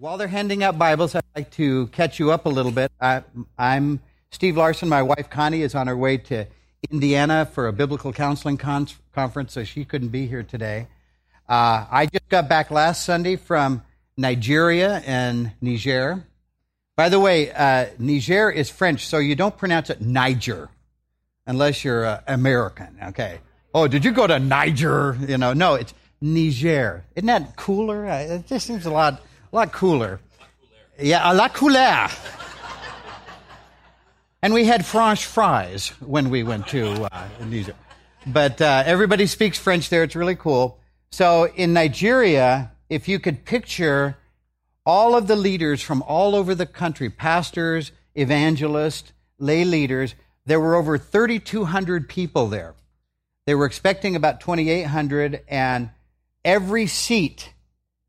While they're handing out Bibles, I'd like to catch you up a little bit. I, am Steve Larson. My wife Connie is on her way to Indiana for a biblical counseling con- conference, so she couldn't be here today. Uh, I just got back last Sunday from Nigeria and Niger. By the way, uh, Niger is French, so you don't pronounce it Niger unless you're uh, American. Okay. Oh, did you go to Niger? You know, no, it's Niger. Isn't that cooler? It just seems a lot a lot cooler. Yeah, a la couleur. and we had French fries when we went to uh, Indonesia. But uh, everybody speaks French there. It's really cool. So in Nigeria, if you could picture all of the leaders from all over the country, pastors, evangelists, lay leaders, there were over 3,200 people there. They were expecting about 2,800, and every seat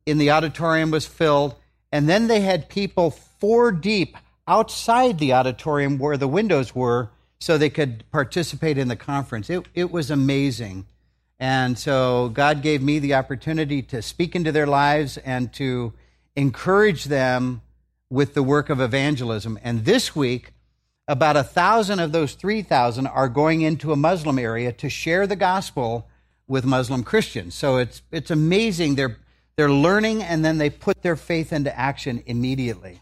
in the auditorium was filled, and then they had people four deep outside the auditorium where the windows were so they could participate in the conference. It, it was amazing. And so God gave me the opportunity to speak into their lives and to encourage them with the work of evangelism. And this week, about a thousand of those 3,000 are going into a Muslim area to share the gospel with Muslim Christians. So it's, it's amazing. They're, they're learning and then they put their faith into action immediately.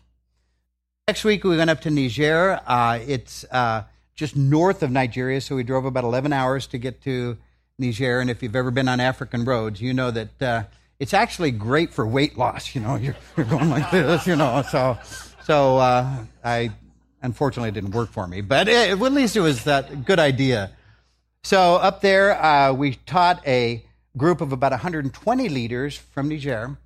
Next week, we went up to Niger. Uh, it's uh, just north of Nigeria, so we drove about 11 hours to get to Niger. And if you've ever been on African roads, you know that uh, it's actually great for weight loss. You know, you're, you're going like this, you know. So, so uh, I unfortunately it didn't work for me, but it, at least it was that good idea. So up there, uh, we taught a group of about 120 leaders from Niger.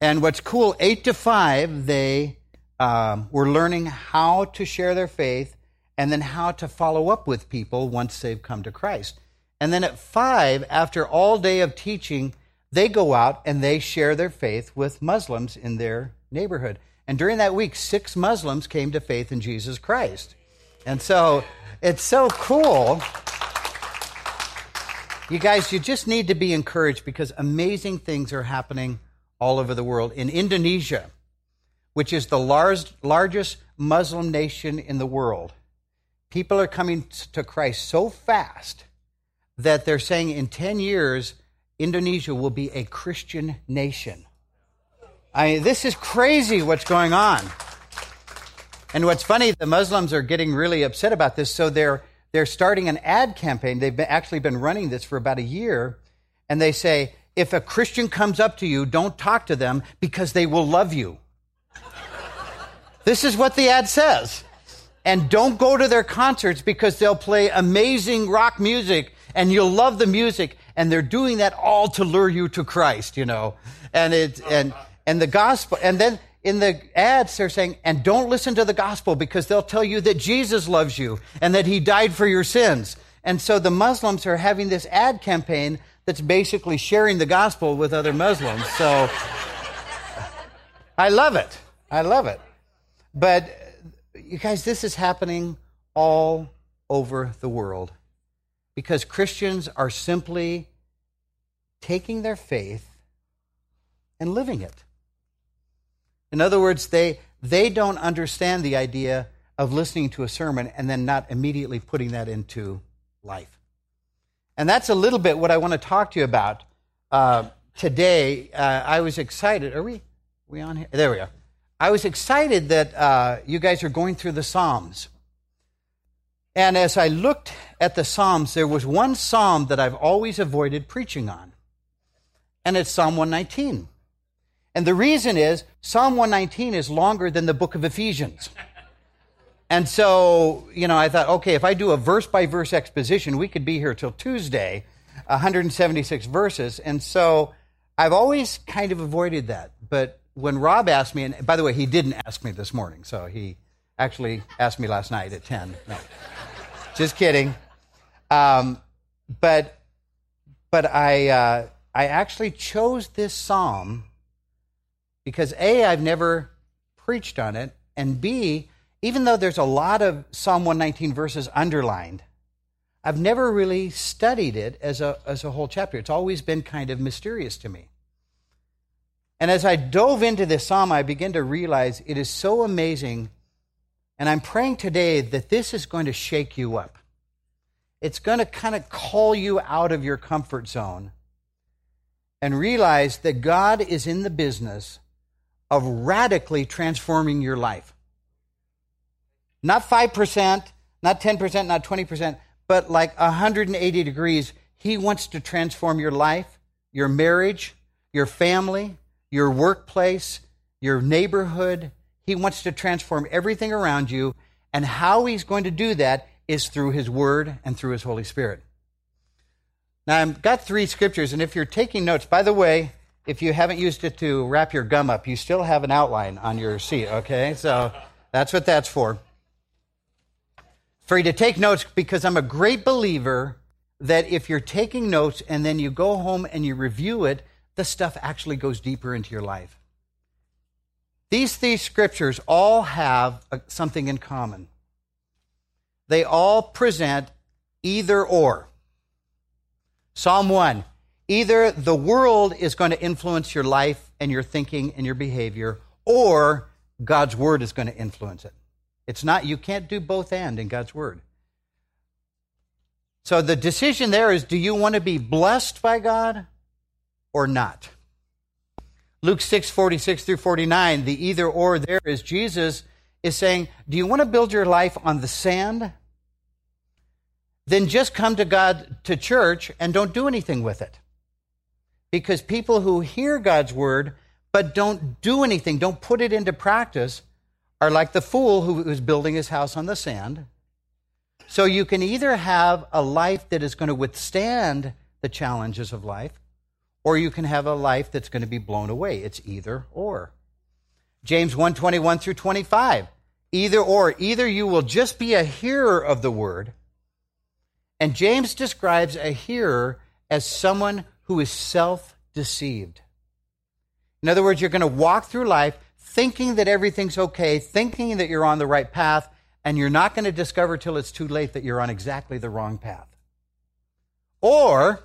And what's cool, eight to five, they um, were learning how to share their faith and then how to follow up with people once they've come to Christ. And then at five, after all day of teaching, they go out and they share their faith with Muslims in their neighborhood. And during that week, six Muslims came to faith in Jesus Christ. And so it's so cool you guys, you just need to be encouraged because amazing things are happening all over the world. In Indonesia, which is the large, largest Muslim nation in the world, people are coming to Christ so fast that they're saying in 10 years, Indonesia will be a Christian nation. I mean, this is crazy what's going on. And what's funny, the Muslims are getting really upset about this, so they're they're starting an ad campaign. They've been, actually been running this for about a year. And they say, if a Christian comes up to you, don't talk to them because they will love you. this is what the ad says. And don't go to their concerts because they'll play amazing rock music and you'll love the music. And they're doing that all to lure you to Christ, you know. And it, and, and the gospel, and then in the ads, they're saying, and don't listen to the gospel because they'll tell you that Jesus loves you and that he died for your sins. And so the Muslims are having this ad campaign that's basically sharing the gospel with other Muslims. So I love it. I love it. But you guys, this is happening all over the world because Christians are simply taking their faith and living it. In other words, they, they don't understand the idea of listening to a sermon and then not immediately putting that into life. And that's a little bit what I want to talk to you about uh, today. Uh, I was excited. Are we, are we on here? There we are. I was excited that uh, you guys are going through the Psalms. And as I looked at the Psalms, there was one Psalm that I've always avoided preaching on, and it's Psalm 119. And the reason is Psalm 119 is longer than the book of Ephesians. And so, you know, I thought, okay, if I do a verse by verse exposition, we could be here till Tuesday, 176 verses. And so I've always kind of avoided that. But when Rob asked me, and by the way, he didn't ask me this morning, so he actually asked me last night at 10. No, just kidding. Um, but but I, uh, I actually chose this psalm because A, I've never preached on it, and B, even though there's a lot of Psalm 119 verses underlined, I've never really studied it as a, as a whole chapter. It's always been kind of mysterious to me. And as I dove into this psalm, I began to realize it is so amazing. And I'm praying today that this is going to shake you up. It's going to kind of call you out of your comfort zone and realize that God is in the business of radically transforming your life. Not 5%, not 10%, not 20%, but like 180 degrees. He wants to transform your life, your marriage, your family, your workplace, your neighborhood. He wants to transform everything around you. And how he's going to do that is through his word and through his Holy Spirit. Now, I've got three scriptures, and if you're taking notes, by the way, if you haven't used it to wrap your gum up, you still have an outline on your seat, okay? So that's what that's for. For you to take notes, because I'm a great believer that if you're taking notes and then you go home and you review it, the stuff actually goes deeper into your life. These three scriptures all have something in common. They all present either or. Psalm 1 either the world is going to influence your life and your thinking and your behavior, or God's word is going to influence it. It's not, you can't do both and in God's word. So the decision there is do you want to be blessed by God or not? Luke 6, 46 through 49, the either or there is Jesus is saying, Do you want to build your life on the sand? Then just come to God, to church, and don't do anything with it. Because people who hear God's word but don't do anything, don't put it into practice, are like the fool who is building his house on the sand. So you can either have a life that is going to withstand the challenges of life, or you can have a life that's going to be blown away. It's either or. James 121 through 25. Either or. Either you will just be a hearer of the word, and James describes a hearer as someone who is self deceived. In other words, you're going to walk through life thinking that everything's okay, thinking that you're on the right path, and you're not going to discover till it's too late that you're on exactly the wrong path. Or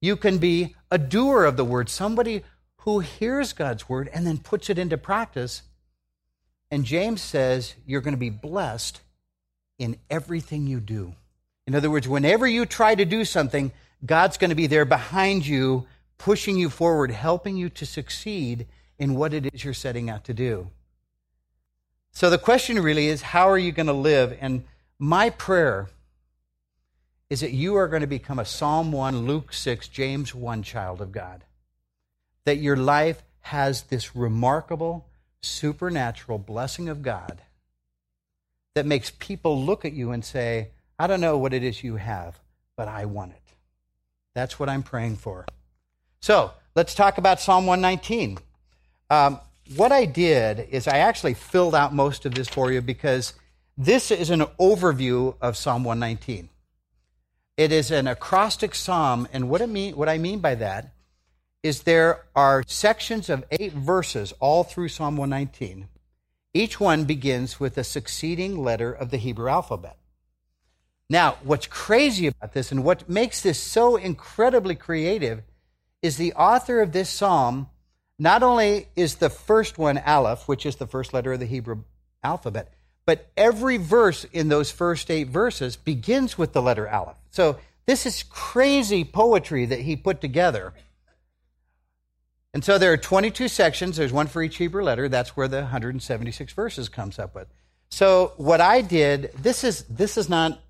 you can be a doer of the word, somebody who hears God's word and then puts it into practice. And James says you're going to be blessed in everything you do. In other words, whenever you try to do something, God's going to be there behind you, pushing you forward, helping you to succeed in what it is you're setting out to do. So the question really is how are you going to live? And my prayer is that you are going to become a Psalm 1, Luke 6, James 1 child of God. That your life has this remarkable, supernatural blessing of God that makes people look at you and say, I don't know what it is you have, but I want it. That's what I'm praying for. So let's talk about Psalm 119. Um, what I did is I actually filled out most of this for you because this is an overview of Psalm 119. It is an acrostic psalm, and what, mean, what I mean by that is there are sections of eight verses all through Psalm 119. Each one begins with a succeeding letter of the Hebrew alphabet. Now, what's crazy about this and what makes this so incredibly creative is the author of this psalm not only is the first one Aleph, which is the first letter of the Hebrew alphabet, but every verse in those first eight verses begins with the letter Aleph. So this is crazy poetry that he put together. And so there are 22 sections. There's one for each Hebrew letter. That's where the 176 verses comes up with. So what I did, this is this is not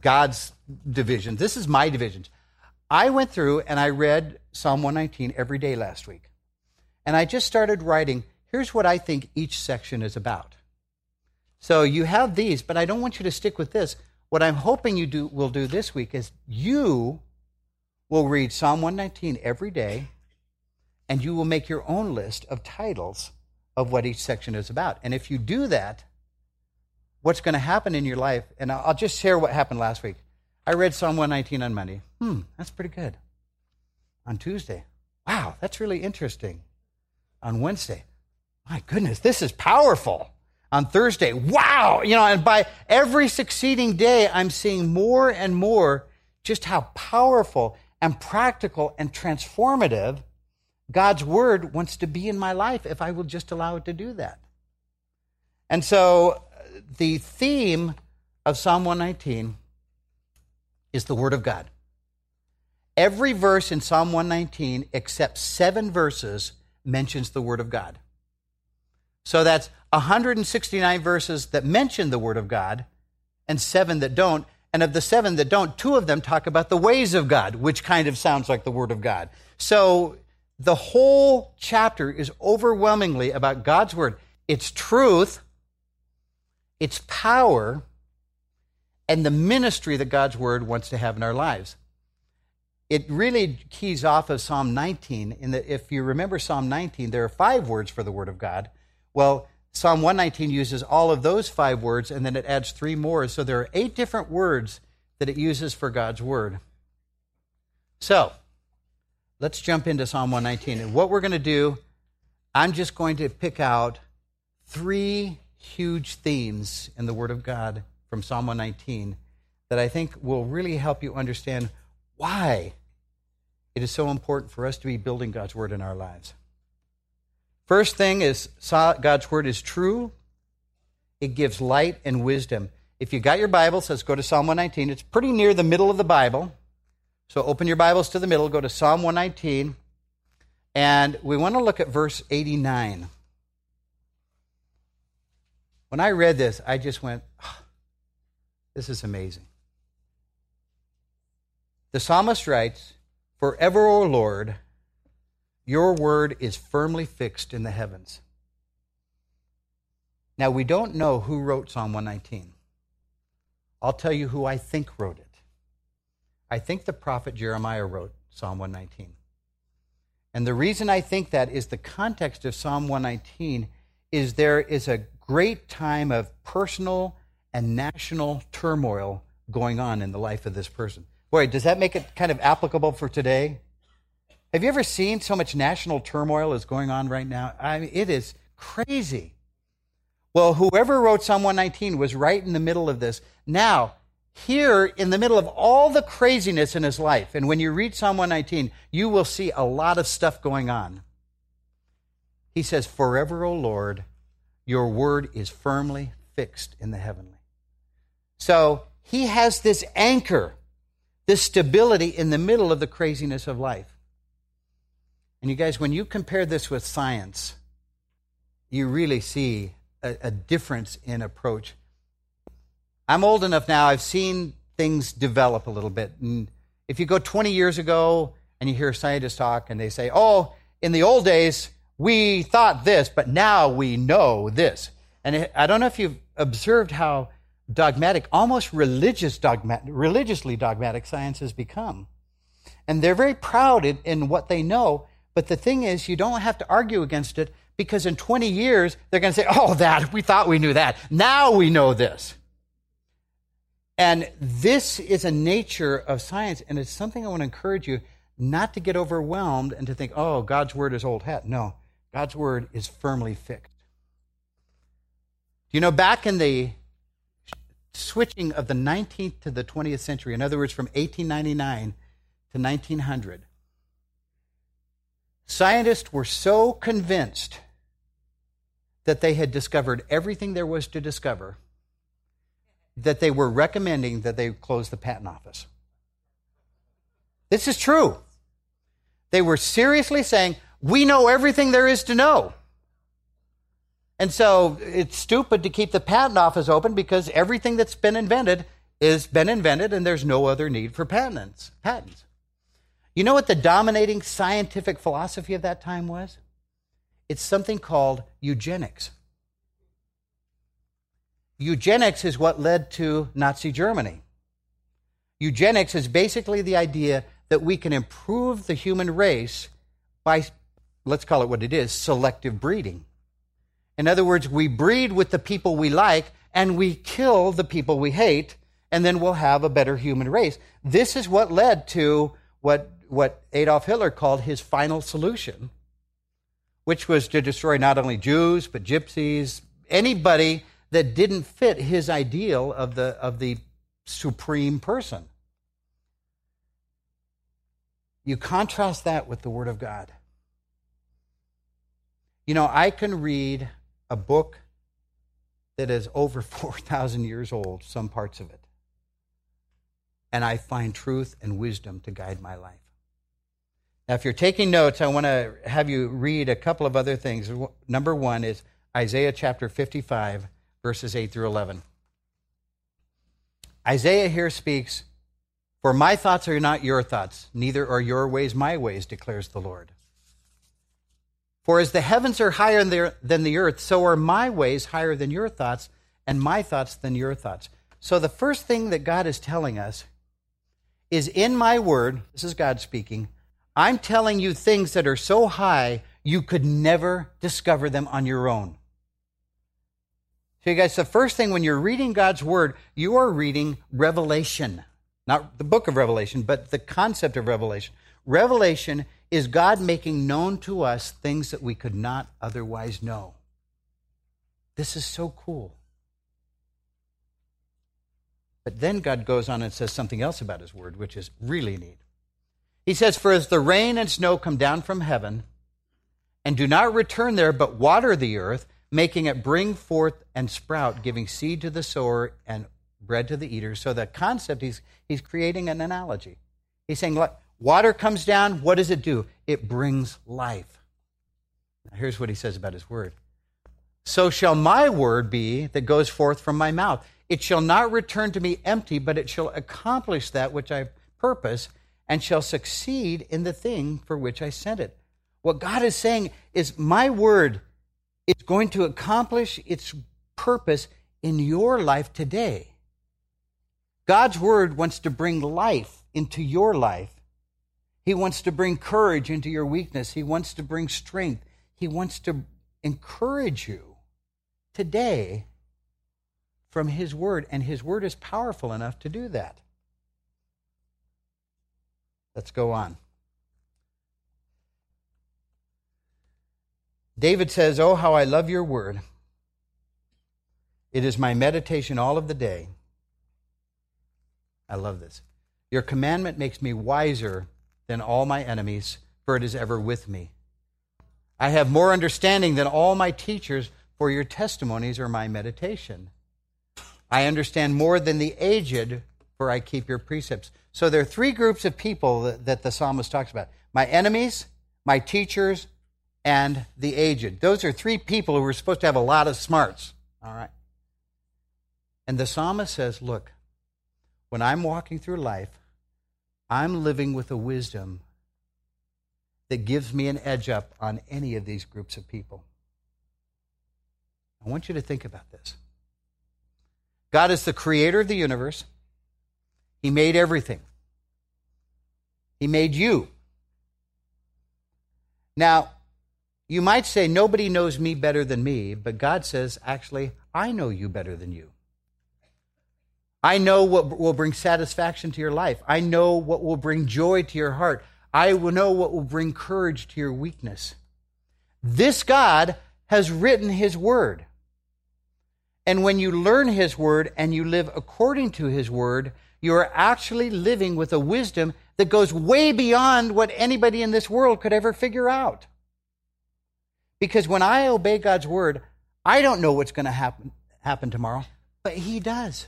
God's division. This is my divisions. I went through and I read Psalm 119 every day last week. And I just started writing, here's what I think each section is about. So you have these, but I don't want you to stick with this. What I'm hoping you do, will do this week is you will read Psalm 119 every day, and you will make your own list of titles of what each section is about. And if you do that, what's going to happen in your life, and I'll just share what happened last week. I read Psalm 119 on Monday. Hmm, that's pretty good. On Tuesday, wow, that's really interesting on Wednesday. My goodness, this is powerful. On Thursday, wow, you know, and by every succeeding day, I'm seeing more and more just how powerful and practical and transformative God's word wants to be in my life if I will just allow it to do that. And so the theme of Psalm 119 is the word of God. Every verse in Psalm 119, except seven verses, mentions the Word of God. So that's 169 verses that mention the Word of God and seven that don't. And of the seven that don't, two of them talk about the ways of God, which kind of sounds like the Word of God. So the whole chapter is overwhelmingly about God's Word, its truth, its power, and the ministry that God's Word wants to have in our lives it really keys off of Psalm 19. In that, if you remember Psalm 19, there are five words for the Word of God. Well, Psalm 119 uses all of those five words, and then it adds three more. So there are eight different words that it uses for God's Word. So let's jump into Psalm 119. And what we're going to do, I'm just going to pick out three huge themes in the Word of God from Psalm 119 that I think will really help you understand why it is so important for us to be building God's Word in our lives. First thing is God's Word is true, it gives light and wisdom. If you got your Bibles, let's go to Psalm 119. It's pretty near the middle of the Bible. So open your Bibles to the middle, go to Psalm 119, and we want to look at verse 89. When I read this, I just went, oh, this is amazing. The psalmist writes, Forever, O Lord, your word is firmly fixed in the heavens. Now, we don't know who wrote Psalm 119. I'll tell you who I think wrote it. I think the prophet Jeremiah wrote Psalm 119. And the reason I think that is the context of Psalm 119 is there is a great time of personal and national turmoil going on in the life of this person. Boy, does that make it kind of applicable for today? Have you ever seen so much national turmoil is going on right now? I mean, it is crazy. Well, whoever wrote Psalm 119 was right in the middle of this. Now, here in the middle of all the craziness in his life, and when you read Psalm 119, you will see a lot of stuff going on. He says, Forever, O Lord, your word is firmly fixed in the heavenly. So he has this anchor this stability in the middle of the craziness of life. And you guys, when you compare this with science, you really see a, a difference in approach. I'm old enough now, I've seen things develop a little bit. And if you go 20 years ago and you hear scientists talk and they say, oh, in the old days, we thought this, but now we know this. And I don't know if you've observed how dogmatic, almost religious dogmatic, religiously dogmatic science has become. And they're very proud in, in what they know, but the thing is, you don't have to argue against it because in 20 years, they're going to say, oh, that, we thought we knew that. Now we know this. And this is a nature of science, and it's something I want to encourage you not to get overwhelmed and to think, oh, God's word is old hat. No, God's word is firmly fixed. You know, back in the switching of the 19th to the 20th century, in other words, from 1899 to 1900, scientists were so convinced that they had discovered everything there was to discover that they were recommending that they close the patent office. This is true. They were seriously saying, We know everything there is to know. And so it's stupid to keep the patent office open because everything that's been invented has been invented and there's no other need for patents. Patents. You know what the dominating scientific philosophy of that time was? It's something called eugenics. Eugenics is what led to Nazi Germany. Eugenics is basically the idea that we can improve the human race by, let's call it what it is, selective breeding. In other words, we breed with the people we like and we kill the people we hate, and then we'll have a better human race. This is what led to what, what Adolf Hitler called his final solution, which was to destroy not only Jews, but gypsies, anybody that didn't fit his ideal of the, of the supreme person. You contrast that with the Word of God. You know, I can read a book that is over 4,000 years old, some parts of it, and I find truth and wisdom to guide my life. Now, if you're taking notes, I want to have you read a couple of other things. Number one is Isaiah chapter 55, verses 8 through 11. Isaiah here speaks, For my thoughts are not your thoughts, neither are your ways my ways, declares the Lord. For as the heavens are higher than the earth, so are my ways higher than your thoughts, and my thoughts than your thoughts. So the first thing that God is telling us is in my word, this is God speaking, I'm telling you things that are so high you could never discover them on your own. So, you guys, the first thing when you're reading God's word, you are reading Revelation. Not the book of Revelation, but the concept of Revelation. Revelation is God making known to us things that we could not otherwise know. This is so cool. But then God goes on and says something else about his word, which is really neat. He says, For as the rain and snow come down from heaven, and do not return there, but water the earth, making it bring forth and sprout, giving seed to the sower and bread to the eater. So the concept, he's, he's creating an analogy. He's saying, look, water comes down, what does it do? It brings life. Now here's what he says about his word. So shall my word be that goes forth from my mouth. It shall not return to me empty, but it shall accomplish that which I purpose and shall succeed in the thing for which I sent it. What God is saying is, My word is going to accomplish its purpose in your life today. God's word wants to bring life into your life. He wants to bring courage into your weakness. He wants to bring strength. He wants to encourage you today from His word, and His word is powerful enough to do that. Let's go on. David says, Oh, how I love your word. It is my meditation all of the day. I love this. Your commandment makes me wiser than all my enemies, for it is ever with me. I have more understanding than all my teachers, for your testimonies are my meditation. I understand more than the aged, for I keep your precepts. So there are three groups of people that, that the psalmist talks about my enemies, my teachers, and the aged. Those are three people who are supposed to have a lot of smarts. All right. And the psalmist says, Look, when I'm walking through life, I'm living with a wisdom that gives me an edge up on any of these groups of people. I want you to think about this. God is the creator of the universe. He made everything. He made you. Now, you might say, nobody knows me better than me, but God says, actually, I know you better than you. I know what will bring satisfaction to your life. I know what will bring joy to your heart. I will know what will bring courage to your weakness. This God has written His Word. And when you learn His Word and you live according to His Word, you are actually living with a wisdom that goes way beyond what anybody in this world could ever figure out. Because when I obey God's word, I don't know what's going to happen, happen tomorrow, but He does.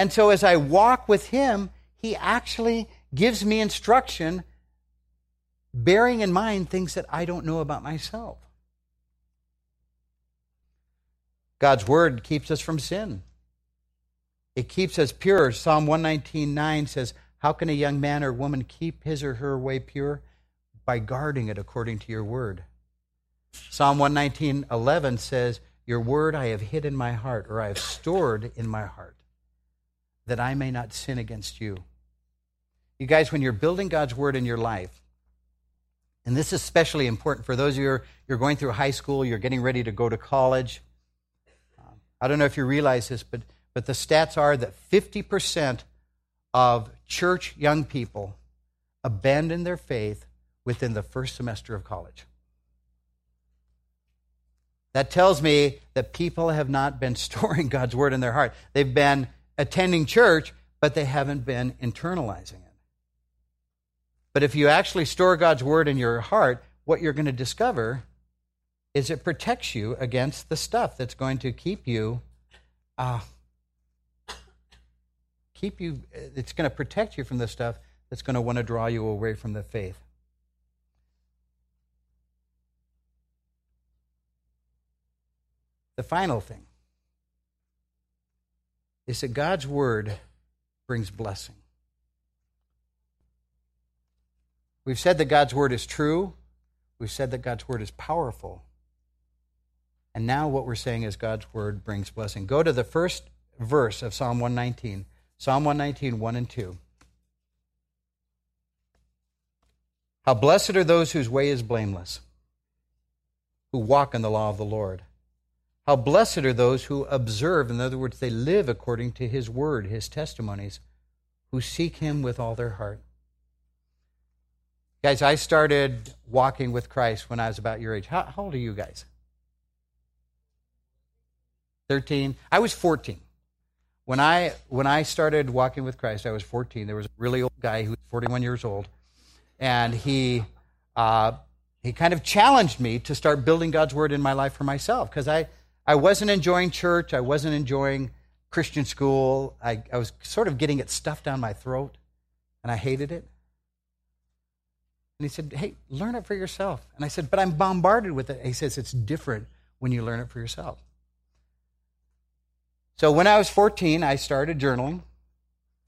And so as I walk with Him, He actually gives me instruction, bearing in mind things that I don't know about myself. God's word keeps us from sin. It keeps us pure. Psalm 119.9 says, How can a young man or woman keep his or her way pure? By guarding it according to your word. Psalm 119.11 says, Your word I have hid in my heart, or I have stored in my heart, that I may not sin against you. You guys, when you're building God's word in your life, and this is especially important for those of you who are you're going through high school, you're getting ready to go to college. I don't know if you realize this, but but the stats are that 50% of church young people abandon their faith within the first semester of college. That tells me that people have not been storing God's word in their heart. They've been attending church, but they haven't been internalizing it. But if you actually store God's word in your heart, what you're going to discover is it protects you against the stuff that's going to keep you uh, keep you it's going to protect you from the stuff that's going to want to draw you away from the faith the final thing is that god's word brings blessing we've said that god's word is true we've said that god's word is powerful and now what we're saying is God's word brings blessing. Go to the first verse of Psalm 119. Psalm 119, 1 and 2. How blessed are those whose way is blameless, who walk in the law of the Lord. How blessed are those who observe, in other words, they live according to his word, his testimonies, who seek him with all their heart. Guys, I started walking with Christ when I was about your age. How, how old are you guys? 13. I was 14. When I, when I started walking with Christ, I was 14. There was a really old guy who was 41 years old, and he, uh, he kind of challenged me to start building God's word in my life for myself because I, I wasn't enjoying church. I wasn't enjoying Christian school. I, I was sort of getting it stuffed down my throat, and I hated it. And he said, Hey, learn it for yourself. And I said, But I'm bombarded with it. He says, It's different when you learn it for yourself. So when I was 14, I started journaling.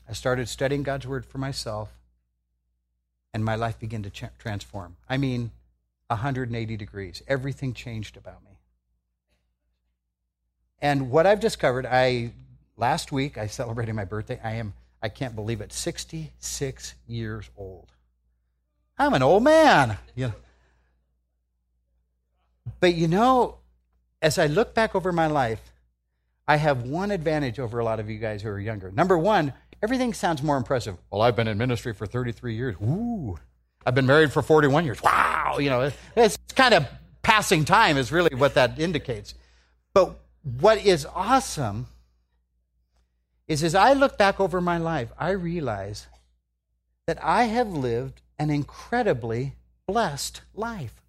I started studying God's Word for myself, and my life began to ch- transform. I mean, 180 degrees. Everything changed about me. And what I've discovered, I last week I celebrated my birthday. I am I can't believe it, 66 years old. I'm an old man. You know. But you know, as I look back over my life, I have one advantage over a lot of you guys who are younger. Number one, everything sounds more impressive. Well, I've been in ministry for 33 years. Ooh. I've been married for 41 years. Wow. You know, it's kind of passing time, is really what that indicates. But what is awesome is as I look back over my life, I realize that I have lived an incredibly blessed life.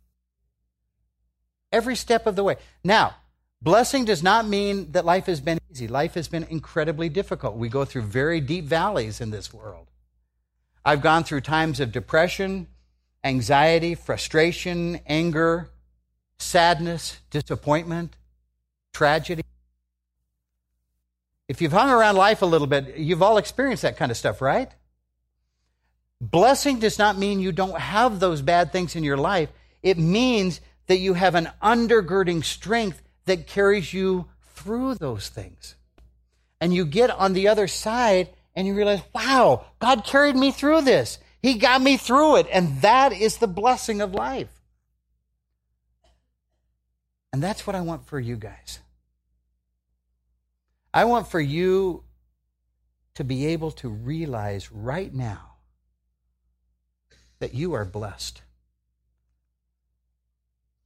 Every step of the way. Now, Blessing does not mean that life has been easy. Life has been incredibly difficult. We go through very deep valleys in this world. I've gone through times of depression, anxiety, frustration, anger, sadness, disappointment, tragedy. If you've hung around life a little bit, you've all experienced that kind of stuff, right? Blessing does not mean you don't have those bad things in your life. It means that you have an undergirding strength that carries you through those things. And you get on the other side and you realize, wow, God carried me through this. He got me through it. And that is the blessing of life. And that's what I want for you guys. I want for you to be able to realize right now that you are blessed.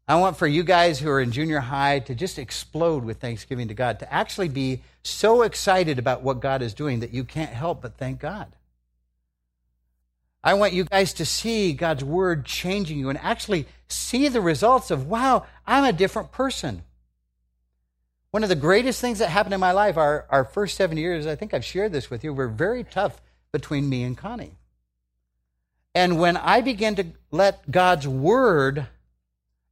I want for you guys who are in junior high to just explode with thanksgiving to God, to actually be so excited about what God is doing that you can't help but thank God. I want you guys to see God's word changing you and actually see the results of, wow, I'm a different person. One of the greatest things that happened in my life, our, our first seven years, I think I've shared this with you, were very tough between me and Connie. And when I began to let God's word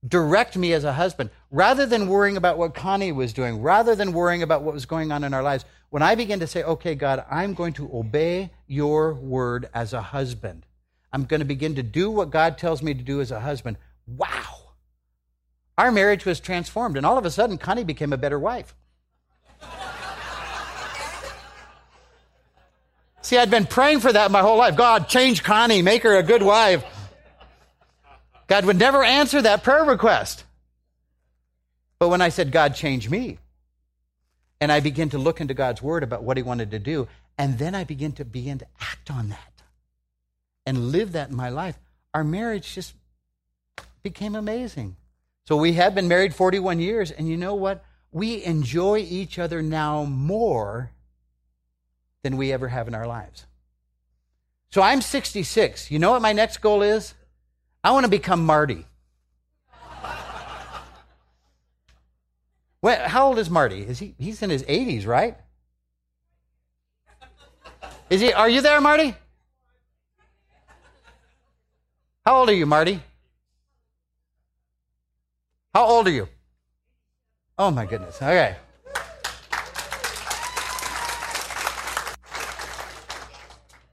direct me as a husband. Rather than worrying about what Connie was doing, rather than worrying about what was going on in our lives, when I began to say, okay, God, I'm going to obey your word as a husband, I'm going to begin to do what God tells me to do as a husband. Wow. Our marriage was transformed, and all of a sudden, Connie became a better wife. See, I'd been praying for that my whole life. God, change Connie, make her a good wife. God would never answer that prayer request. But when I said, God, change me, and I began to look into God's word about what he wanted to do, and then I began to begin to act on that and live that in my life, our marriage just became amazing. So we have been married 41 years, and you know what? We enjoy each other now more than we ever have in our lives. So I'm 66. You know what my next goal is? I want to become Marty. Well, how old is Marty? Is he? He's in his 80s, right? Is he? Are you there, Marty? How old are you, Marty? How old are you? Oh my goodness. Okay.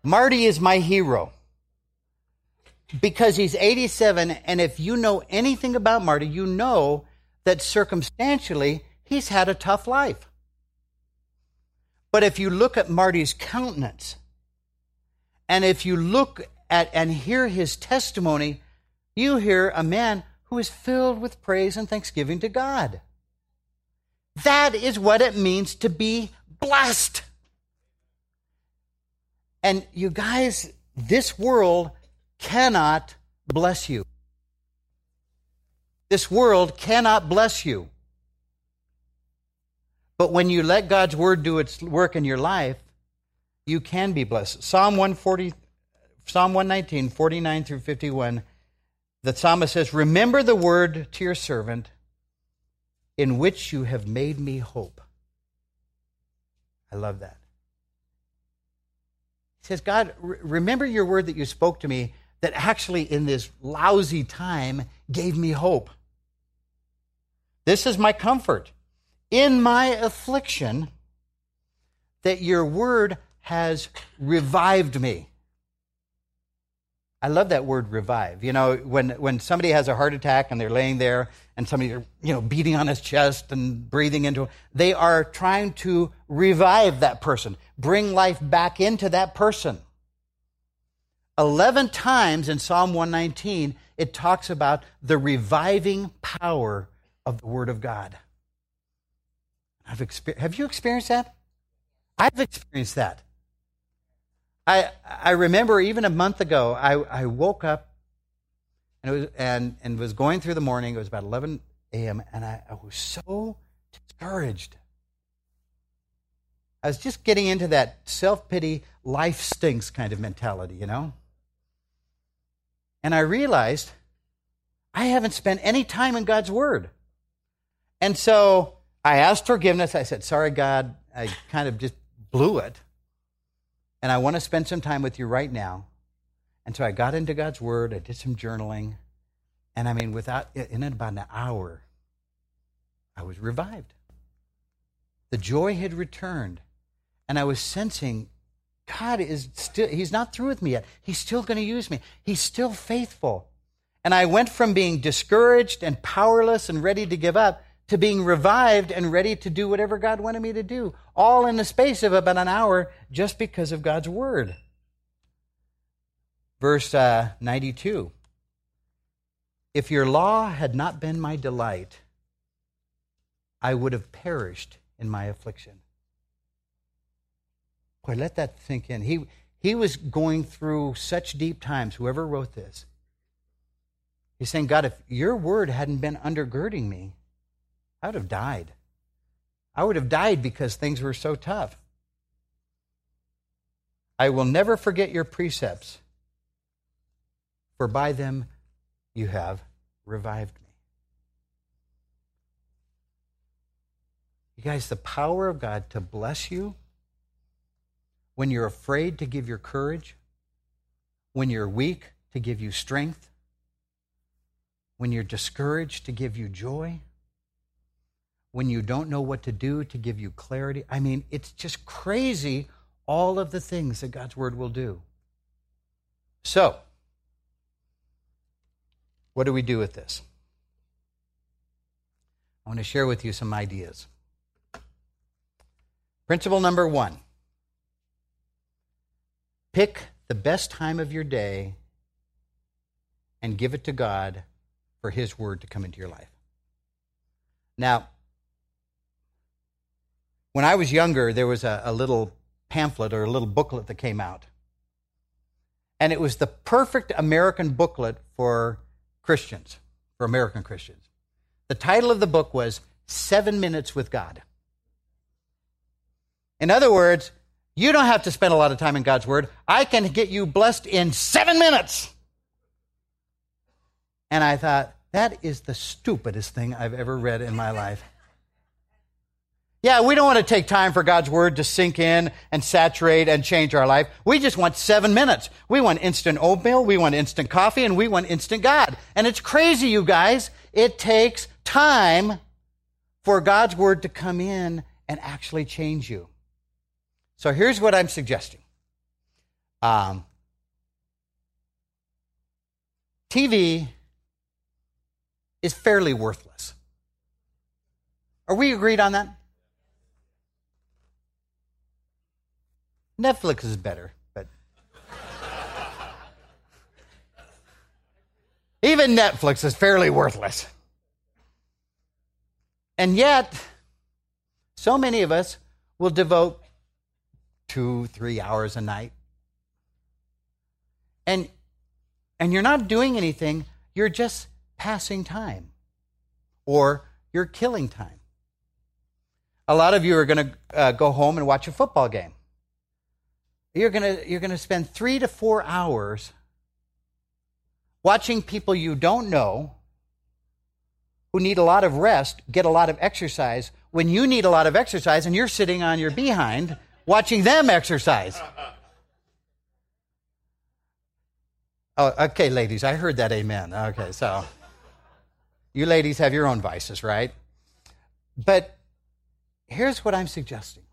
Marty is my hero because he's 87. And if you know anything about Marty, you know that circumstantially he's had a tough life. But if you look at Marty's countenance, and if you look at and hear his testimony, you hear a man who is filled with praise and thanksgiving to God. That is what it means to be blessed. And you guys, this world cannot bless you. This world cannot bless you. But when you let God's word do its work in your life, you can be blessed. Psalm 140, Psalm 119, 49 through 51, the psalmist says, Remember the word to your servant in which you have made me hope. I love that. He says, God, remember your word that you spoke to me that actually in this lousy time gave me hope. This is my comfort. In my affliction, that your word has revived me. I love that word revive. You know, when, when somebody has a heart attack and they're laying there and somebody, you know, beating on his chest and breathing into they are trying to revive that person, bring life back into that person. 11 times in Psalm 119, it talks about the reviving power of the Word of God. I've exper- have you experienced that? I've experienced that. I, I remember even a month ago, I, I woke up and, was, and, and was going through the morning. It was about 11 a.m., and I, I was so discouraged. I was just getting into that self pity, life stinks kind of mentality, you know? And I realized I haven't spent any time in God's Word. And so I asked forgiveness. I said, Sorry, God, I kind of just blew it. And I want to spend some time with you right now. And so I got into God's Word. I did some journaling. And I mean, without, in about an hour, I was revived. The joy had returned. And I was sensing God is still, He's not through with me yet. He's still going to use me. He's still faithful. And I went from being discouraged and powerless and ready to give up to being revived and ready to do whatever God wanted me to do, all in the space of about an hour just because of God's word. Verse uh, 92 If your law had not been my delight, I would have perished in my affliction. Boy, let that sink in. He, he was going through such deep times, whoever wrote this. He's saying, God, if your word hadn't been undergirding me, I would have died. I would have died because things were so tough. I will never forget your precepts, for by them you have revived me. You guys, the power of God to bless you when you're afraid to give your courage, when you're weak to give you strength, when you're discouraged to give you joy, when you don't know what to do to give you clarity. I mean, it's just crazy all of the things that God's Word will do. So, what do we do with this? I want to share with you some ideas. Principle number one Pick the best time of your day and give it to God for His word to come into your life. Now, when I was younger, there was a, a little pamphlet or a little booklet that came out. And it was the perfect American booklet for Christians, for American Christians. The title of the book was Seven Minutes with God. In other words, you don't have to spend a lot of time in God's Word. I can get you blessed in seven minutes. And I thought, that is the stupidest thing I've ever read in my life. Yeah, we don't want to take time for God's word to sink in and saturate and change our life. We just want seven minutes. We want instant oatmeal, we want instant coffee, and we want instant God. And it's crazy, you guys. It takes time for God's word to come in and actually change you. So here's what I'm suggesting. Um, TV is fairly worthless. Are we agreed on that? Netflix is better, but even Netflix is fairly worthless. And yet, so many of us will devote two, three hours a night. And, and you're not doing anything, you're just passing time or you're killing time. A lot of you are going to uh, go home and watch a football game. You're going to you're going to spend three to four hours watching people you don't know who need a lot of rest get a lot of exercise when you need a lot of exercise and you're sitting on your behind watching them exercise. Oh, okay, ladies, I heard that amen. Okay, so you ladies have your own vices, right? But here's what I'm suggesting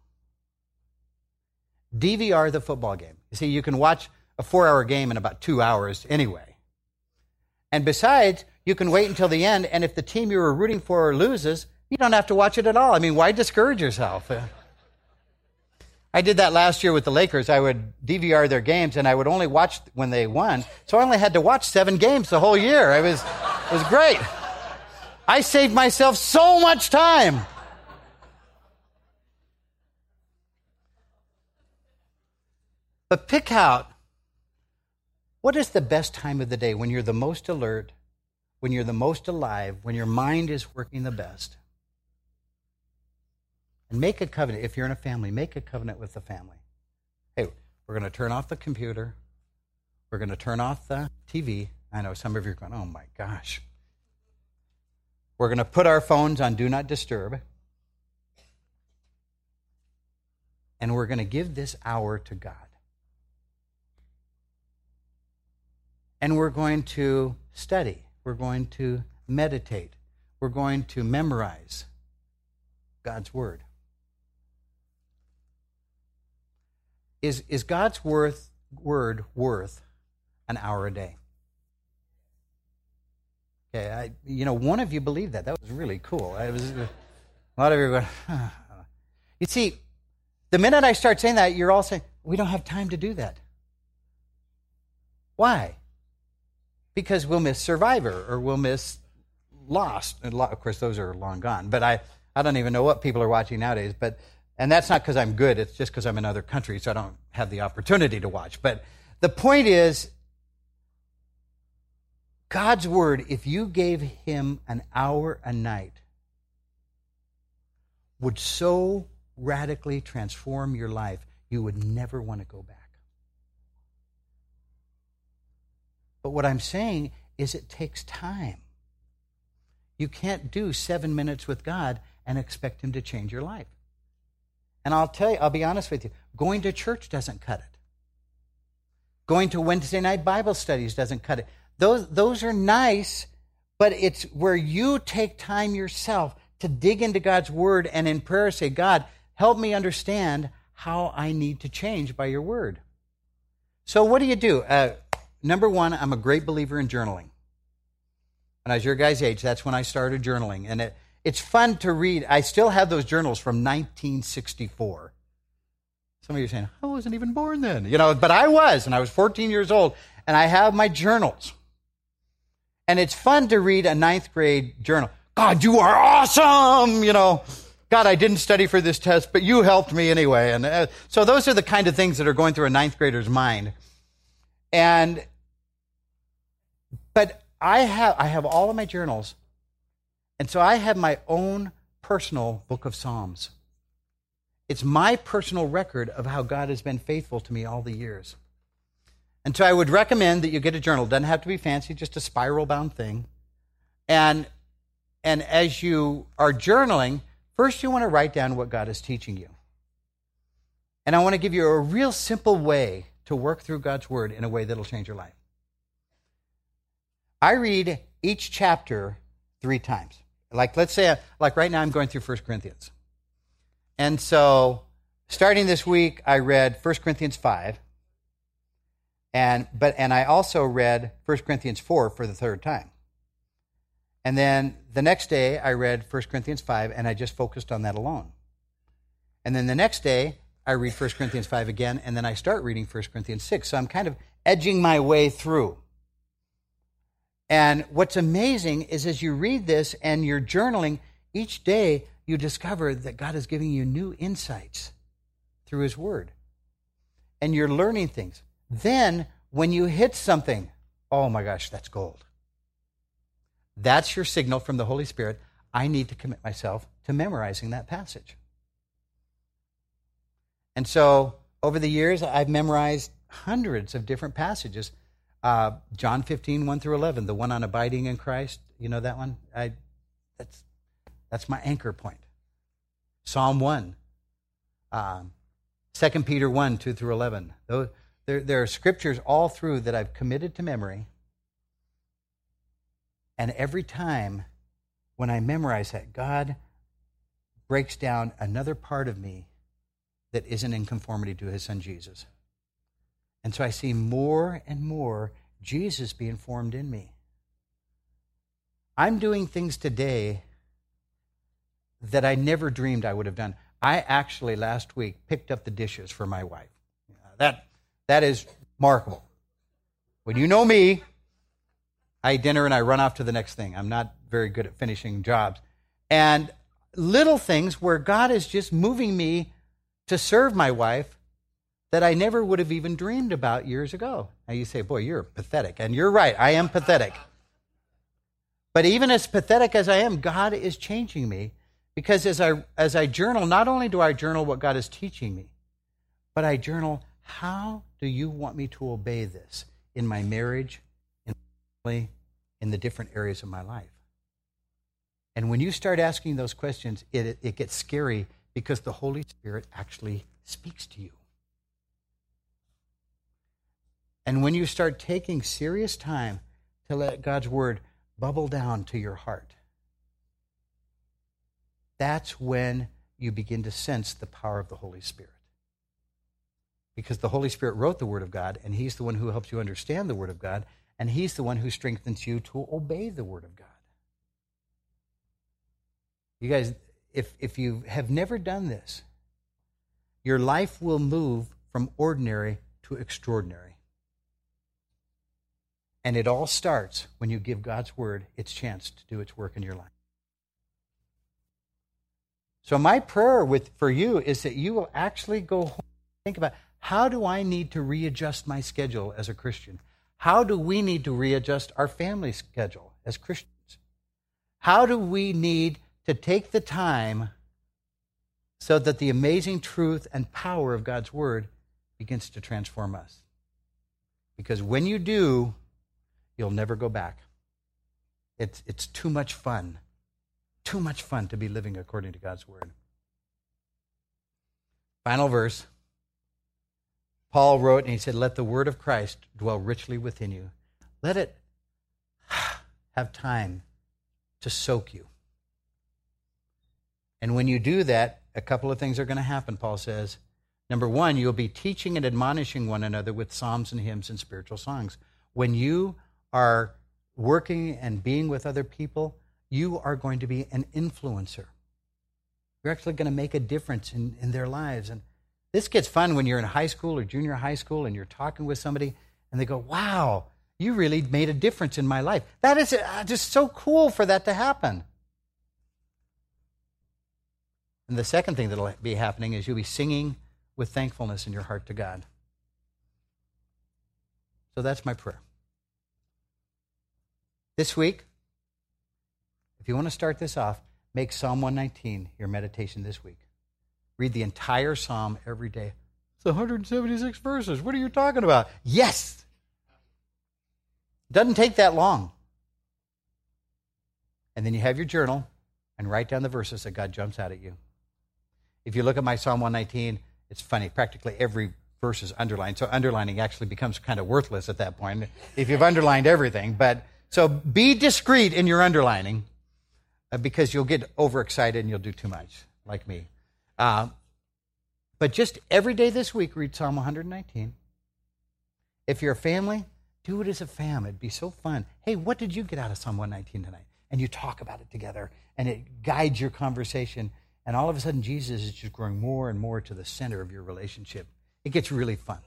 DVR the football game. You see, you can watch a four hour game in about two hours anyway. And besides, you can wait until the end, and if the team you were rooting for loses, you don't have to watch it at all. I mean, why discourage yourself? Uh, I did that last year with the Lakers. I would DVR their games, and I would only watch when they won. So I only had to watch seven games the whole year. It was, it was great. I saved myself so much time. But pick out what is the best time of the day when you're the most alert, when you're the most alive, when your mind is working the best. And make a covenant. If you're in a family, make a covenant with the family. Hey, we're going to turn off the computer. We're going to turn off the TV. I know some of you are going, oh my gosh. We're going to put our phones on Do Not Disturb. And we're going to give this hour to God. And we're going to study. We're going to meditate. We're going to memorize God's Word. Is, is God's worth, Word worth an hour a day? Okay, I, you know, one of you believed that. That was really cool. I was, a lot of you going, You see, the minute I start saying that, you're all saying, we don't have time to do that. Why? Because we'll miss Survivor or we'll miss Lost. Of course, those are long gone. But I, I don't even know what people are watching nowadays. But and that's not because I'm good. It's just because I'm in other countries, so I don't have the opportunity to watch. But the point is, God's word. If you gave Him an hour a night, would so radically transform your life, you would never want to go back. But what I'm saying is it takes time. You can't do seven minutes with God and expect Him to change your life. And I'll tell you, I'll be honest with you, going to church doesn't cut it. Going to Wednesday night Bible studies doesn't cut it. Those, those are nice, but it's where you take time yourself to dig into God's word and in prayer say, God, help me understand how I need to change by your word. So, what do you do? Uh, Number one, I'm a great believer in journaling. And as your guys' age, that's when I started journaling. And it, it's fun to read. I still have those journals from 1964. Some of you are saying, I wasn't even born then. You know, but I was, and I was 14 years old, and I have my journals. And it's fun to read a ninth grade journal. God, you are awesome! You know, God, I didn't study for this test, but you helped me anyway. And uh, so those are the kind of things that are going through a ninth grader's mind. And but I have I have all of my journals. And so I have my own personal book of Psalms. It's my personal record of how God has been faithful to me all the years. And so I would recommend that you get a journal. It doesn't have to be fancy, just a spiral bound thing. And and as you are journaling, First, you want to write down what God is teaching you. And I want to give you a real simple way to work through God's Word in a way that'll change your life. I read each chapter three times. Like, let's say, like right now, I'm going through 1 Corinthians. And so, starting this week, I read 1 Corinthians 5. And, but, and I also read 1 Corinthians 4 for the third time. And then the next day, I read 1 Corinthians 5, and I just focused on that alone. And then the next day, I read 1 Corinthians 5 again, and then I start reading 1 Corinthians 6. So I'm kind of edging my way through. And what's amazing is as you read this and you're journaling, each day you discover that God is giving you new insights through His Word. And you're learning things. Then, when you hit something, oh my gosh, that's gold. That's your signal from the Holy Spirit. I need to commit myself to memorizing that passage. And so, over the years, I've memorized hundreds of different passages. Uh, John 15, 1 through 11, the one on abiding in Christ. You know that one? I, that's, that's my anchor point. Psalm 1, um, 2 Peter 1, 2 through 11. Those, there, there are scriptures all through that I've committed to memory. And every time when I memorize that, God breaks down another part of me that isn't in conformity to his son Jesus. And so I see more and more Jesus being formed in me. I'm doing things today that I never dreamed I would have done. I actually last week picked up the dishes for my wife. That that is remarkable. When you know me, I eat dinner and I run off to the next thing. I'm not very good at finishing jobs. And little things where God is just moving me to serve my wife that I never would have even dreamed about years ago. Now you say, boy, you're pathetic. And you're right, I am pathetic. But even as pathetic as I am, God is changing me because as I, as I journal, not only do I journal what God is teaching me, but I journal how do you want me to obey this in my marriage, in my family, in the different areas of my life? And when you start asking those questions, it, it gets scary because the Holy Spirit actually speaks to you. And when you start taking serious time to let God's word bubble down to your heart, that's when you begin to sense the power of the Holy Spirit because the Holy Spirit wrote the Word of God, and He's the one who helps you understand the Word of God, and He's the one who strengthens you to obey the Word of God. You guys, if, if you have never done this, your life will move from ordinary to extraordinary. And it all starts when you give God's Word its chance to do its work in your life. So, my prayer with, for you is that you will actually go home and think about how do I need to readjust my schedule as a Christian? How do we need to readjust our family schedule as Christians? How do we need to take the time so that the amazing truth and power of God's Word begins to transform us? Because when you do, you'll never go back. It's, it's too much fun. Too much fun to be living according to God's Word. Final verse. Paul wrote and he said, Let the word of Christ dwell richly within you. Let it have time to soak you. And when you do that, a couple of things are going to happen, Paul says. Number one, you'll be teaching and admonishing one another with psalms and hymns and spiritual songs. When you are working and being with other people, you are going to be an influencer. You're actually going to make a difference in, in their lives. And this gets fun when you're in high school or junior high school and you're talking with somebody and they go, wow, you really made a difference in my life. That is uh, just so cool for that to happen. And the second thing that'll be happening is you'll be singing with thankfulness in your heart to God. So that's my prayer. This week, if you want to start this off, make Psalm 119 your meditation this week. Read the entire psalm every day. It's 176 verses. What are you talking about? Yes. Doesn't take that long. And then you have your journal and write down the verses that God jumps out at you. If you look at my Psalm 119, it's funny. Practically every verse is underlined. So underlining actually becomes kind of worthless at that point if you've underlined everything. But so be discreet in your underlining uh, because you'll get overexcited and you'll do too much, like me. Uh, but just every day this week, read Psalm 119. If you're a family, do it as a family. It'd be so fun. Hey, what did you get out of Psalm 119 tonight? And you talk about it together, and it guides your conversation. And all of a sudden, Jesus is just growing more and more to the center of your relationship. It gets really fun.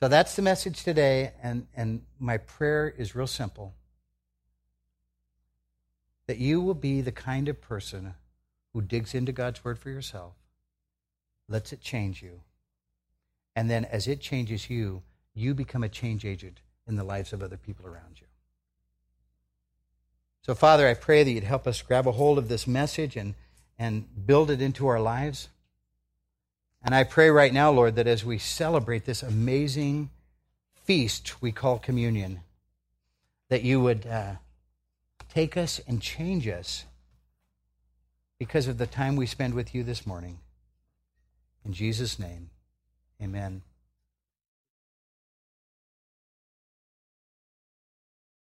So that's the message today, and, and my prayer is real simple that you will be the kind of person who digs into God's word for yourself, lets it change you, and then as it changes you, you become a change agent in the lives of other people around you. So, Father, I pray that you'd help us grab a hold of this message and, and build it into our lives. And I pray right now, Lord, that as we celebrate this amazing feast we call communion, that you would uh, take us and change us because of the time we spend with you this morning. In Jesus' name, amen.